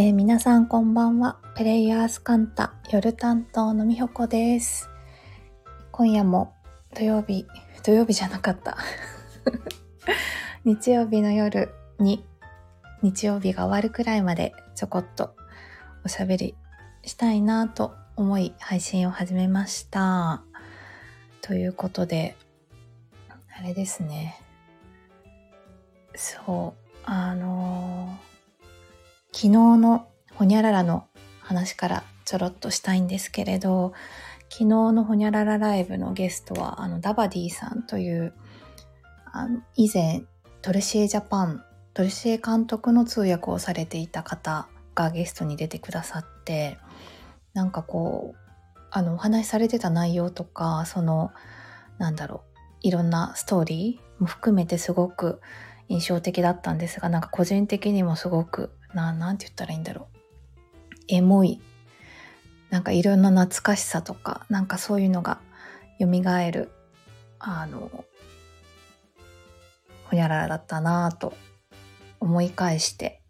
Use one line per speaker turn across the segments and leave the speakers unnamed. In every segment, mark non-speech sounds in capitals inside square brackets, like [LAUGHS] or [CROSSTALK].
えー、皆さんこんばんは。プレイヤースカンタ夜担当のみほこです。今夜も土曜日、土曜日じゃなかった。[LAUGHS] 日曜日の夜に日曜日が終わるくらいまでちょこっとおしゃべりしたいなと思い配信を始めました。ということで、あれですね。そう、あのー昨日のほにゃららの話からちょろっとしたいんですけれど、昨日のほにゃららライブのゲストは、あの、ダバディさんという、あの、以前、トルシエジャパン、トルシエ監督の通訳をされていた方がゲストに出てくださって、なんかこう、あの、お話しされてた内容とか、その、なんだろう、いろんなストーリーも含めてすごく印象的だったんですが、なんか個人的にもすごくな、なんて言ったらいいんだろう。エモい。なんかいろんな懐かしさとか、なんかそういうのが蘇る、あの、ほにゃららだったなぁと思い返して、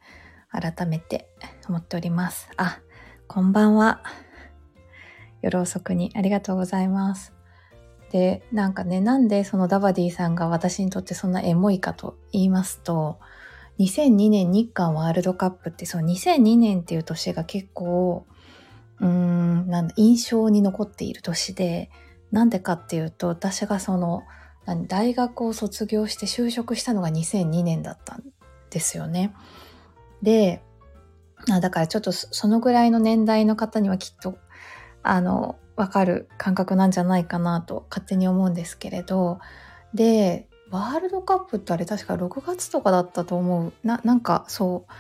改めて思っております。あ、こんばんは。夜遅くにありがとうございます。で、なんかね、なんでそのダバディさんが私にとってそんなエモいかと言いますと、2002年日韓ワールドカップってそう2002年っていう年が結構うーんなん印象に残っている年でなんでかっていうと私がその大学を卒業して就職したのが2002年だったんですよね。でだからちょっとそのぐらいの年代の方にはきっとあのわかる感覚なんじゃないかなと勝手に思うんですけれど。でワールドカップってあれ確か6月とかだったと思う。な、なんかそう、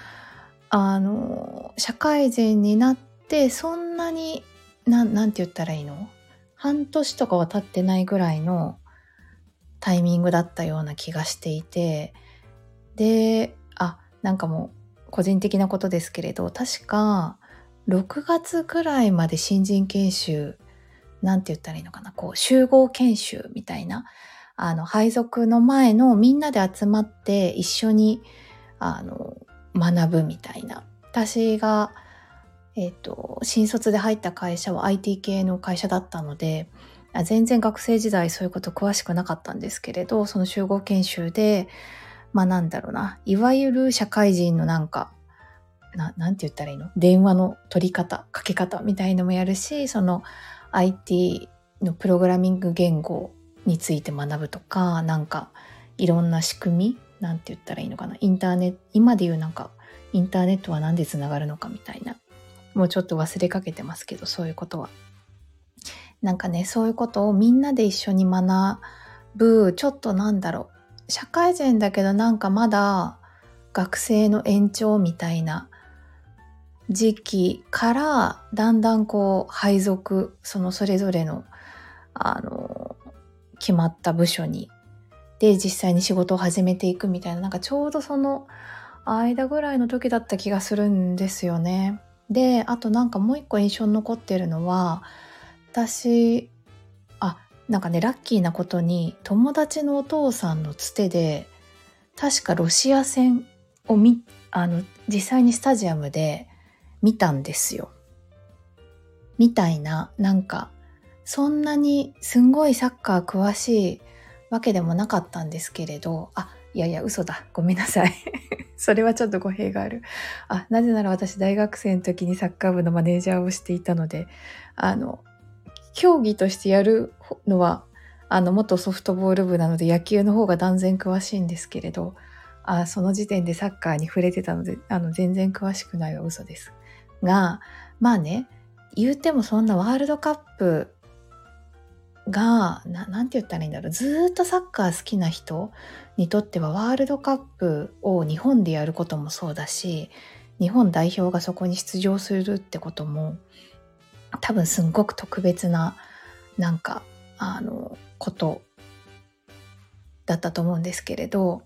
あの、社会人になってそんなに、ななんて言ったらいいの？半年とかは経ってないぐらいのタイミングだったような気がしていて、で、あ、なんかもう個人的なことですけれど、確か6月ぐらいまで新人研修、なんて言ったらいいのかな、こう集合研修みたいな、あの、配属の前のみんなで集まって一緒に、あの、学ぶみたいな。私が、えっ、ー、と、新卒で入った会社は IT 系の会社だったので、全然学生時代そういうこと詳しくなかったんですけれど、その集合研修で、まあなんだろうな、いわゆる社会人のなんか、ななんて言ったらいいの？電話の取り方、かけ方みたいのもやるし、その IT のプログラミング言語について学ぶとか、なんかいろんな仕組み、なんて言ったらいいのかな。インターネット、今で言うなんか、インターネットは何でつながるのかみたいな。もうちょっと忘れかけてますけど、そういうことは。なんかね、そういうことをみんなで一緒に学ぶ、ちょっとなんだろう。社会人だけどなんかまだ学生の延長みたいな時期からだんだんこう配属そのそれぞれのあの決まった部署にで実際に仕事を始めていくみたいななんかちょうどその間ぐらいの時だった気がするんですよね。であとなんかもう一個印象に残ってるのは私あなんかねラッキーなことに友達のお父さんのつてで確かロシア戦を見あの実際にスタジアムで見たんですよ。みたいななんかそんなにすんごいサッカー詳しいわけでもなかったんですけれど、あ、いやいや、嘘だ。ごめんなさい。[LAUGHS] それはちょっと語弊がある。あ、なぜなら私大学生の時にサッカー部のマネージャーをしていたので、あの、競技としてやるのは、あの、元ソフトボール部なので野球の方が断然詳しいんですけれど、あその時点でサッカーに触れてたので、あの、全然詳しくないは嘘です。が、まあね、言うてもそんなワールドカップがななんて言ったらいいんだろう。ずっとサッカー好きな人にとってはワールドカップを日本でやることもそうだし日本代表がそこに出場するってことも多分すんごく特別ななんかあのことだったと思うんですけれど、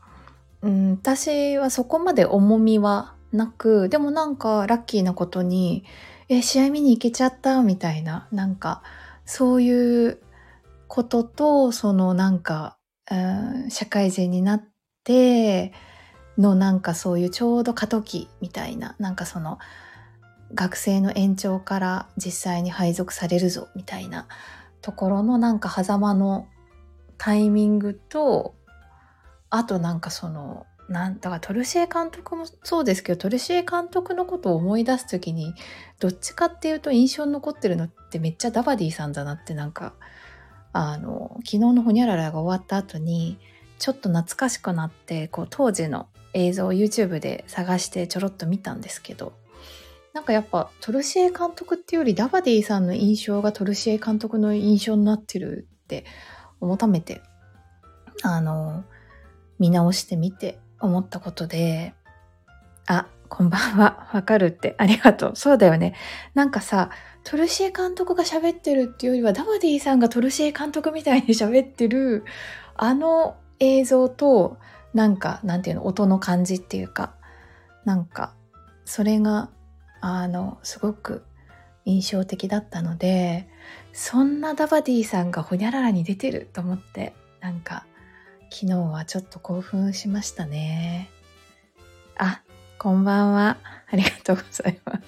うん、私はそこまで重みはなくでもなんかラッキーなことにえ試合見に行けちゃったみたいななんかそういうことと、そのなんか、うん、社会人になってのなんかそういうちょうど過渡期みたいな、なんかその、学生の延長から実際に配属されるぞみたいなところのなんか狭間のタイミングとあとなんかそのなんだからトルシエ監督もそうですけどトルシエ監督のことを思い出す時にどっちかっていうと印象に残ってるのってめっちゃダバディさんだなってなんかあの昨日のホニャララが終わった後にちょっと懐かしくなってこう当時の映像を YouTube で探してちょろっと見たんですけどなんかやっぱトルシエ監督っていうよりダバディさんの印象がトルシエ監督の印象になってるって改めてあの見直してみて思ったことで、あ、こんばんは。[LAUGHS] わかるって。ありがとう。そうだよね。なんかさ、トルシエ監督が喋ってるっていうよりは、ダバディさんがトルシエ監督みたいに [LAUGHS] 喋ってる、あの映像と、なんか、なんていうの、音の感じっていうか、なんか、それが、あの、すごく印象的だったので、そんなダバディさんがホニャララに出てると思って、なんか、昨日はちょっと興奮しましたね。あ、こんばんは。ありがとうございます。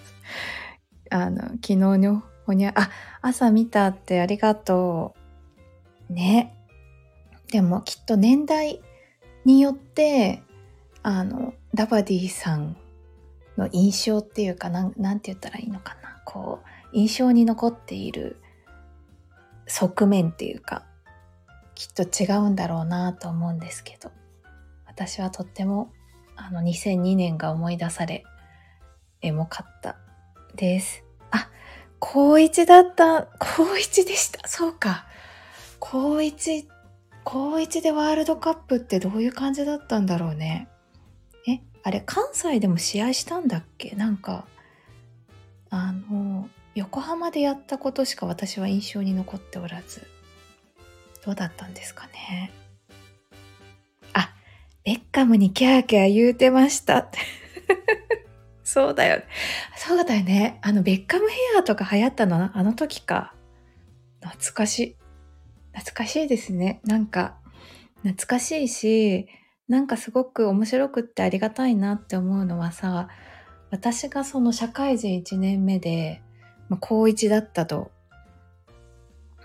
あの、昨日のほにゃ、あ、朝見たってありがとう。ね。でもきっと年代によって、あの、ダバディさんの印象っていうか、なん、なんて言ったらいいのかな。こう、印象に残っている側面っていうか、きっと違うんだろうなと思うんですけど。私はとってもあの2002年が思い出されエモかったです。あ高一だった高一でした。そうか。高一高一でワールドカップってどういう感じだったんだろうね。えあれ関西でも試合したんだっけ？なんかあの横浜でやったことしか私は印象に残っておらず。どうだったんですかね。あ、ベッカムにキャーキャー言うてました。[LAUGHS] そうだよ。そうだよね。あの、ベッカムヘアとか流行ったの？あの時か。懐かしい。懐かしいですね。なんか、懐かしいし、なんかすごく面白くってありがたいなって思うのはさ、私がその社会人1年目で、まあ、高1だったと、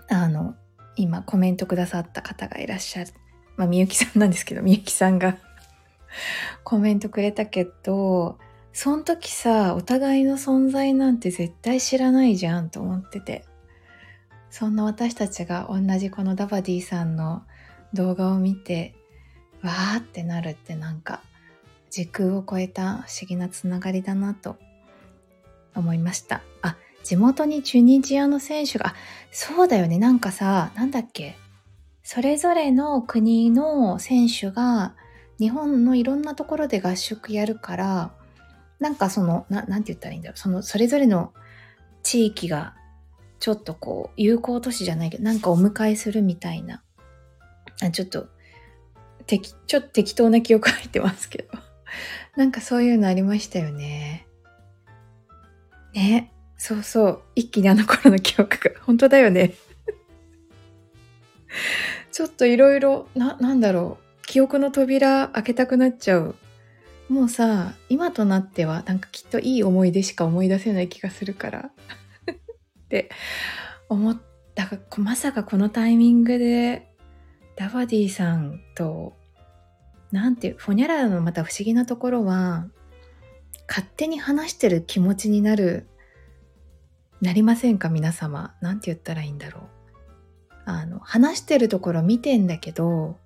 あの、今コメントくださった方がいらっしゃる。まあ、みゆきさんなんですけど、みゆきさんが [LAUGHS] コメントくれたけど、そん時さ、お互いの存在なんて絶対知らないじゃんと思ってて。そんな私たちが同じこのダバディさんの動画を見て、わーってなるってなんか、時空を超えた不思議なつながりだなと思いました。あ、地元にチュニジアの選手が、そうだよね、なんかさ、なんだっけ、それぞれの国の選手が日本のいろんなところで合宿やるから、なんかその、ななんて言ったらいいんだろう、その、それぞれの地域がちょっとこう、友好都市じゃないけど、なんかお迎えするみたいな、あちょっと、適、ちょっと適当な記憶入ってますけど。なんかそういうのありましたよね。ね。そうそう。一気にあの頃の記憶が。[LAUGHS] 本当だよね。[LAUGHS] ちょっといろいろ、な、なんだろう。記憶の扉開けたくなっちゃう。もうさ、今となってはなんかきっといい思い出しか思い出せない気がするから。[LAUGHS] って思ったが、まさかこのタイミングでダバディさんと、なんていう、フォニャララのまた不思議なところは、勝手に話してる気持ちになるなりませんか皆様。なんて言ったらいいんだろう。あの、話してるところ見てんだけど、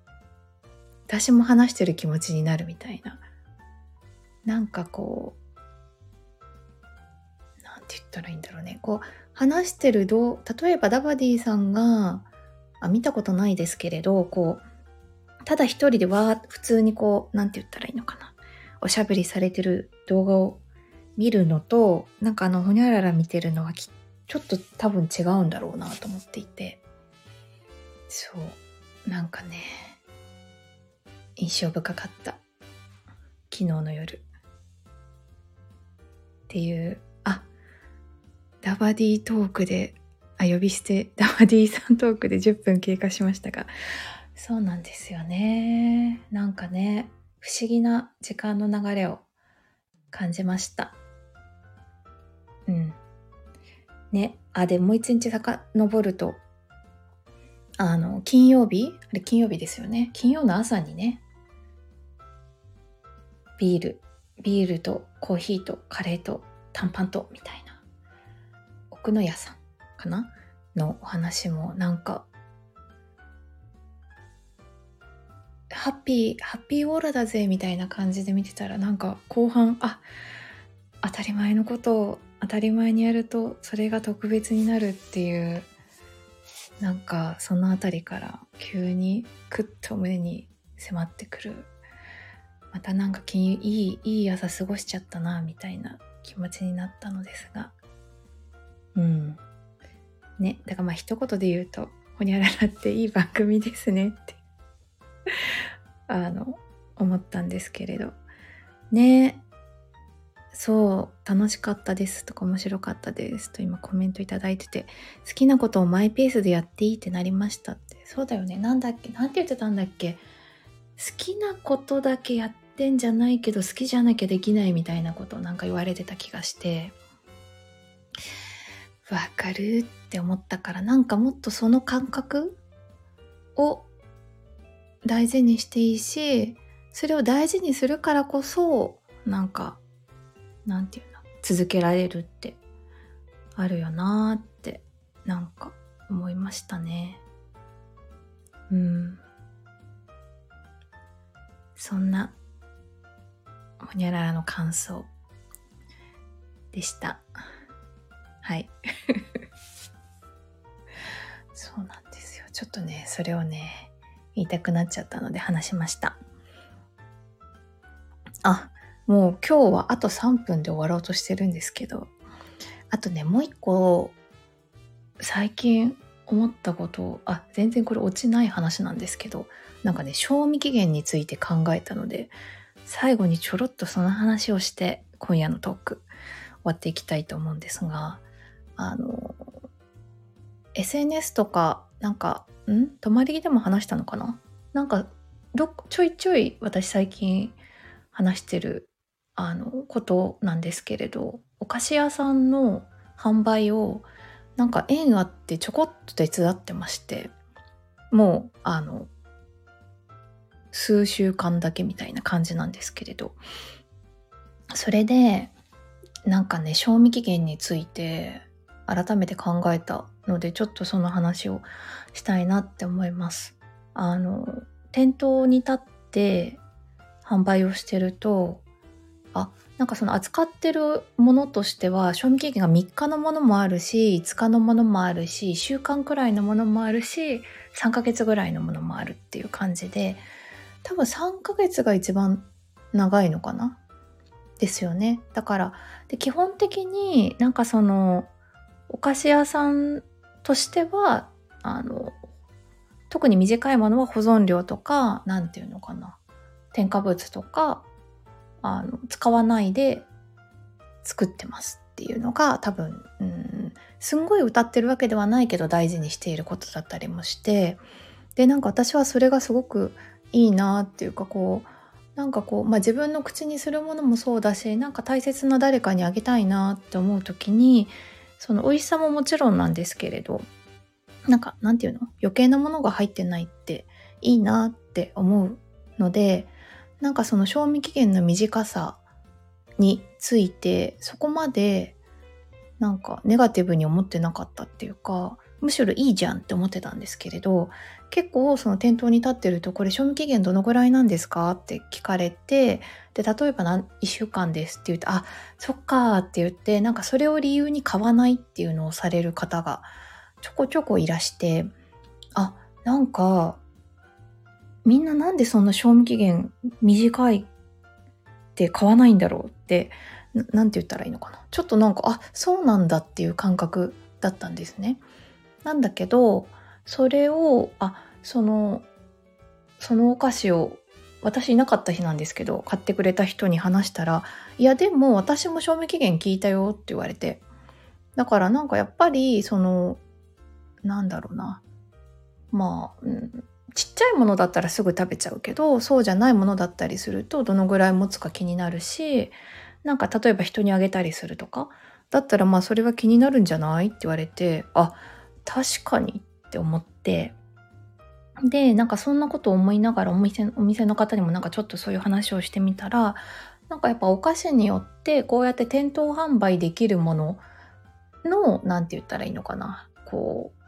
私も話してる気持ちになるみたいな。なんかこう、なんて言ったらいいんだろうね。こう、話してるど例えばダバディさんが、あ、見たことないですけれど、こう、ただ一人でわ普通にこう、なんて言ったらいいのかな。おしゃべりされてる動画を見るのと、なんかあの、ほにゃらら見てるのはちょっと多分違うんだろうなと思っていて、そう、なんかね、印象深かった。昨日の夜。っていう、あ、ダバディトークで、あ、呼び捨て、ダバディさんトークで10分経過しましたが、そうなんですよね。なんかね、不思議な時間の流れを感じました。うん。ね。あ、で、もう一日遡ると、あの、金曜日？あれ金曜日ですよね。金曜の朝にね、ビール、ビールとコーヒーとカレーと短パンとみたいな、奥野屋さんかな？のお話もなんか、ハッピー、ハッピーオーラだぜみたいな感じで見てたらなんか後半、あ、当たり前のことを当たり前にやるとそれが特別になるっていうなんかその辺りから急にクッと胸に迫ってくる。またなんかいいいい朝過ごしちゃったなみたいな気持ちになったのですが。うん。ね。だからまあ一言で言うと「ほにゃららっていい番組ですね」ってあの思ったんですけれど。ね。そう楽しかったですとか面白かったですと今コメントいただいてて好きなことをマイペースでやっていいってなりましたって。そうだよね。なんだっけ？なんて言ってたんだっけ？好きなことだけやってんじゃないけど好きじゃなきゃできないみたいなことをなんか言われてた気がして。わかるって思ったからなんかもっとその感覚を大事にしていいしそれを大事にするからこそなんかなんていうの続けられるってあるよなーってなんか思いましたね。うん。そんなほにゃららの感想でした。はい。[LAUGHS] そうなんですよ。ちょっとねそれをね言いたくなっちゃったので話しました。あもう今日はあと3分で終わろうとしてるんですけど、あとね、もう一個、最近思ったことを、あ、全然これ落ちない話なんですけど、なんかね、賞味期限について考えたので、最後にちょろっとその話をして、今夜のトーク、終わっていきたいと思うんですが、あの、SNS とか、なんか、ん？泊まりでも話したのかな？なんか、どちょいちょい私最近話してるあのことなんですけれどお菓子屋さんの販売をなんか縁あってちょこっと手伝ってましてもうあの数週間だけみたいな感じなんですけれどそれでなんかね賞味期限について改めて考えたのでちょっとその話をしたいなって思います。あの店頭に立って販売をしてるとあなんかその扱ってるものとしては賞味期限が3日のものもあるし5日のものもあるし1週間くらいのものもあるし3ヶ月ぐらいのものもあるっていう感じで多分3ヶ月が一番長いのかな？ですよね。だからで基本的になんかそのお菓子屋さんとしてはあの特に短いものは保存料とか何て言うのかな？添加物とかあの使わないで作ってますっていうのが多分、うん、すんごい歌ってるわけではないけど大事にしていることだったりもしてでなんか私はそれがすごくいいなっていうかこうなんかこう、まあ、自分の口にするものもそうだしなんか大切な誰かにあげたいなって思う時にその美味しさももちろんなんですけれどなんかなんていうの？余計なものが入ってないっていいなって思うのでなんかその賞味期限の短さについてそこまでなんかネガティブに思ってなかったっていうかむしろいいじゃんって思ってたんですけれど結構その店頭に立ってるとこれ賞味期限どのぐらいなんですか？って聞かれてで例えば何1週間ですって言ってあそっかって言ってなんかそれを理由に買わないっていうのをされる方がちょこちょこいらしてあなんかみんななんでそんな賞味期限短いって買わないんだろうって何て言ったらいいのかな。ちょっとなんかあそうなんだっていう感覚だったんですね。なんだけどそれをあそのそのお菓子を私いなかった日なんですけど買ってくれた人に話したら「いやでも私も賞味期限聞いたよ」って言われて。だからなんかやっぱりそのなんだろうな。まあ、うん、ちっちゃいものだったらすぐ食べちゃうけどそうじゃないものだったりするとどのぐらい持つか気になるしなんか例えば人にあげたりするとかだったらまあそれは気になるんじゃないって言われてあ確かにって思って。でなんかそんなことを思いながらお店お店の方にもなんかちょっとそういう話をしてみたらなんかやっぱお菓子によってこうやって店頭販売できるものの何て言ったらいいのかな。こう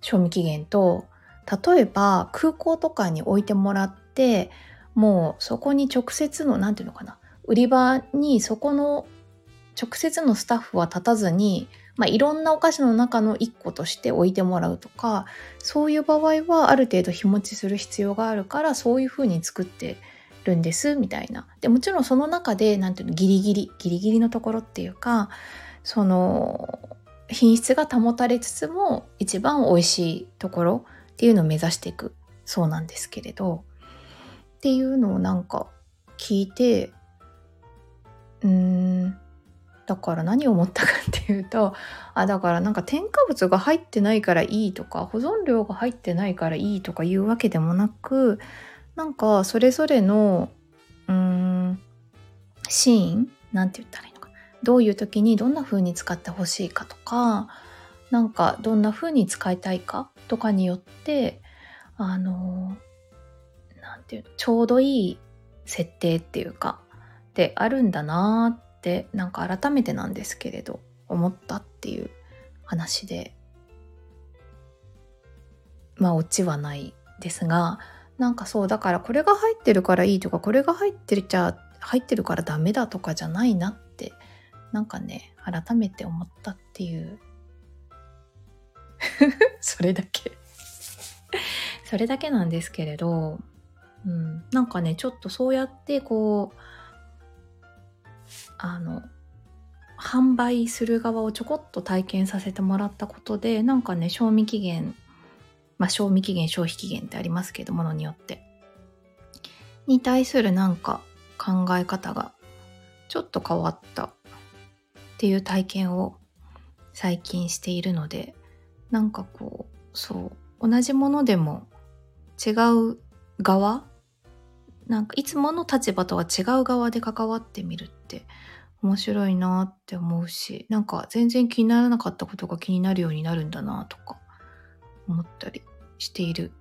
賞味期限と例えば空港とかに置いてもらってもうそこに直接の何て言うのかな。売り場にそこの直接のスタッフは立たずに、まあ、いろんなお菓子の中の1個として置いてもらうとかそういう場合はある程度日持ちする必要があるからそういうふうに作ってるんですみたいな。でもちろんその中で何ていうのギリギリギリギリのところっていうかその品質が保たれつつも一番美味しいところっていうのを目指していくそうなんですけれどっていうのをなんか聞いてうーんだから何を思ったかっていうとあだからなんか添加物が入ってないからいいとか保存料が入ってないからいいとかいうわけでもなくなんかそれぞれのうーんシーンなんて言ったらいいのかどういう時にどんな風に使ってほしいかとかなんかどんな風に使いたいかとかによってあのなんていうのちょうどいい設定っていうかであるんだなってなんか改めてなんですけれど思ったっていう話で。まあオチはないですがなんかそうだからこれが入ってるからいいとかこれが入ってるじゃ入ってるからダメだとかじゃないなってなんかね改めて思ったっていう [LAUGHS] それだけ。それだけなんですけれど、うん、なんかねちょっとそうやってこうあの販売する側をちょこっと体験させてもらったことでなんかね賞味期限まあ賞味期限消費期限ってありますけどものによって。に対するなんか考え方がちょっと変わったっていう体験を最近しているのでなんかこうそう同じものでも違う側？なんかいつもの立場とは違う側で関わってみるって面白いなって思うしなんか全然気にならなかったことが気になるようになるんだなとか思ったりしている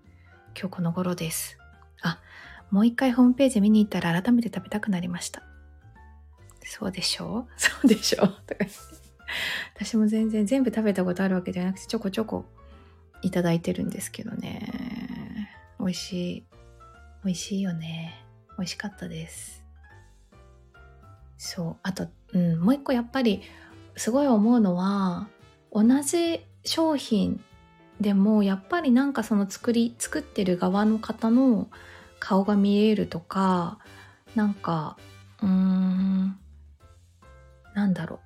今日この頃です。あもう一回ホームページ見に行ったら改めて食べたくなりました。そうでしょう？[LAUGHS] そうでしょう？とか。私も全然全部食べたことあるわけじゃなくてちょこちょこいただいてるんですけどね。美味しい。美味しいよね。美味しかったです。そう。あと、うん、もう一個やっぱりすごい思うのは同じ商品でもやっぱりなんかその作り作ってる側の方の顔が見えるとかなんかうーんなんだろう。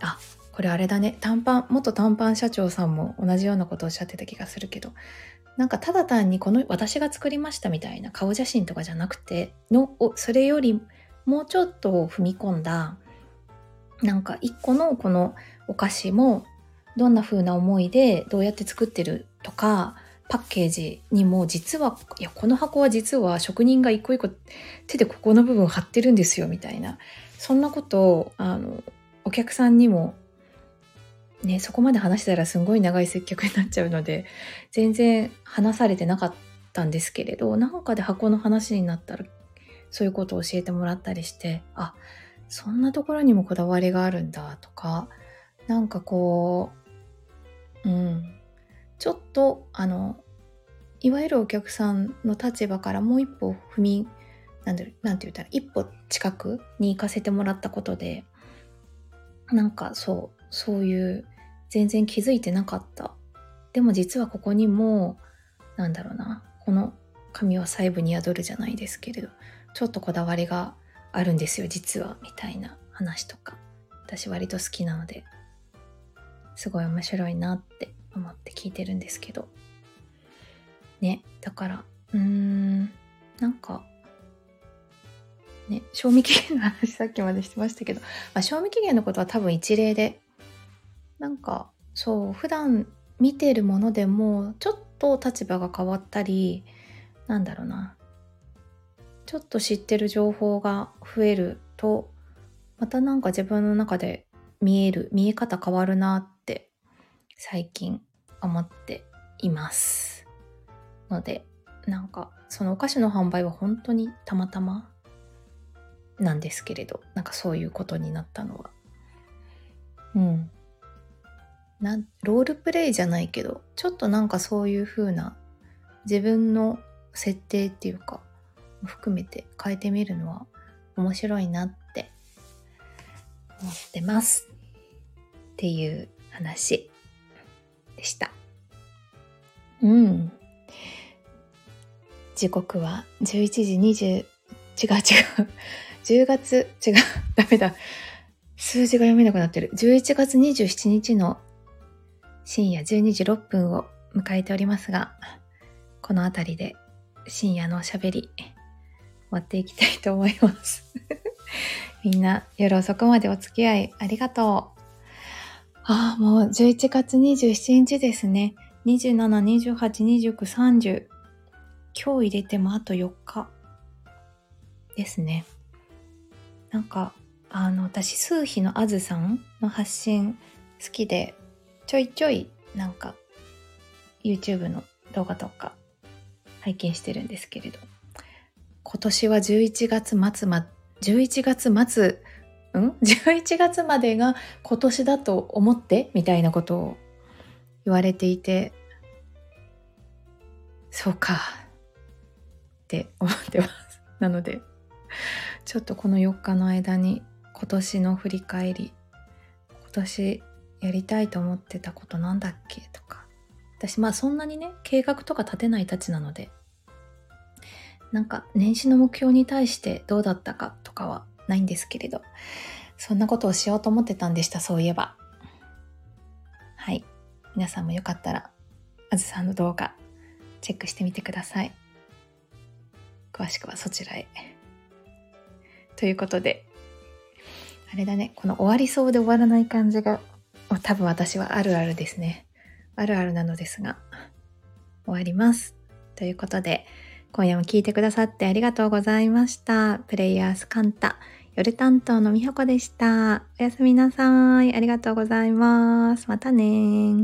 あこれあれだね。短パン元短パン社長さんも同じようなことをおっしゃってた気がするけど。なんかただ単にこの私が作りましたみたいな顔写真とかじゃなくてのそれよりもうちょっと踏み込んだなんか一個のこのお菓子もどんな風な思いでどうやって作ってるとかパッケージにも実はいやこの箱は実は職人が一個一個手でここの部分貼ってるんですよみたいな。そんなことをあのお客さんにもねそこまで話したらすんごい長い接客になっちゃうので全然話されてなかったんですけれどなんかで箱の話になったらそういうことを教えてもらったりしてあそんなところにもこだわりがあるんだとかなんかこううんちょっとあのいわゆるお客さんの立場からもう一歩踏みなんてなんて言ったら一歩近くに行かせてもらったことでなんかそうそういう全然気づいてなかった。でも実はここにもなんだろうな。この髪は細部に宿るじゃないですけれどちょっとこだわりがあるんですよ実はみたいな話とか。私割と好きなので。すごい面白いなって思って聞いてるんですけど。ねだからうーんなんかね賞味期限の話さっきまでしてましたけど、まあ、賞味期限のことは多分一例でなんかそう普段見てるものでもちょっと立場が変わったりなんだろうなちょっと知ってる情報が増えるとまたなんか自分の中で見える、見え方変わるなって最近思っています。ので、なんかそのお菓子の販売は本当にたまたまなんですけれど、なんかそういうことになったのは。うん。なロールプレイじゃないけど、ちょっとなんかそういう風な自分の設定っていうか、含めて変えてみるのは面白いなって思ってます。っていう話でした。うん。時刻は11時20、違う違う。10月、違う、ダメだ。数字が読めなくなってる。11月27日の深夜12時6分を迎えておりますが、この辺りで深夜のおしゃべり終わっていきたいと思います。[LAUGHS] みんな夜遅くまでお付き合いありがとう。ああ、もう11月27日ですね。27、28、29、30。今日入れてもあと4日ですね。なんか、あの、私、数秘のあずさんの発信好きで、ちょいちょいなんか YouTube の動画とか拝見してるんですけれど、今年は11月末ま、11月末、ん [LAUGHS] ?11 月までが今年だと思って？みたいなことを言われていて、そうか、って思ってます。[LAUGHS] なので、ちょっとこの4日の間に今年の振り返り、今年やりたいと思ってたことなんだっけ？とか。私まあそんなにね、計画とか立てないたちなので、なんか年始の目標に対してどうだったかとかはないんですけれど、そんなことをしようと思ってたんでした、そういえば。はい。皆さんもよかったら、あずさんの動画、チェックしてみてください。詳しくはそちらへ。ということで、あれだね、この終わりそうで終わらない感じが、多分私はあるあるですね。あるあるなのですが、終わります。ということで、今夜も聞いてくださってありがとうございました。プレイヤースカンタ、夜担当のみほこでした。おやすみなさい。ありがとうございます。またね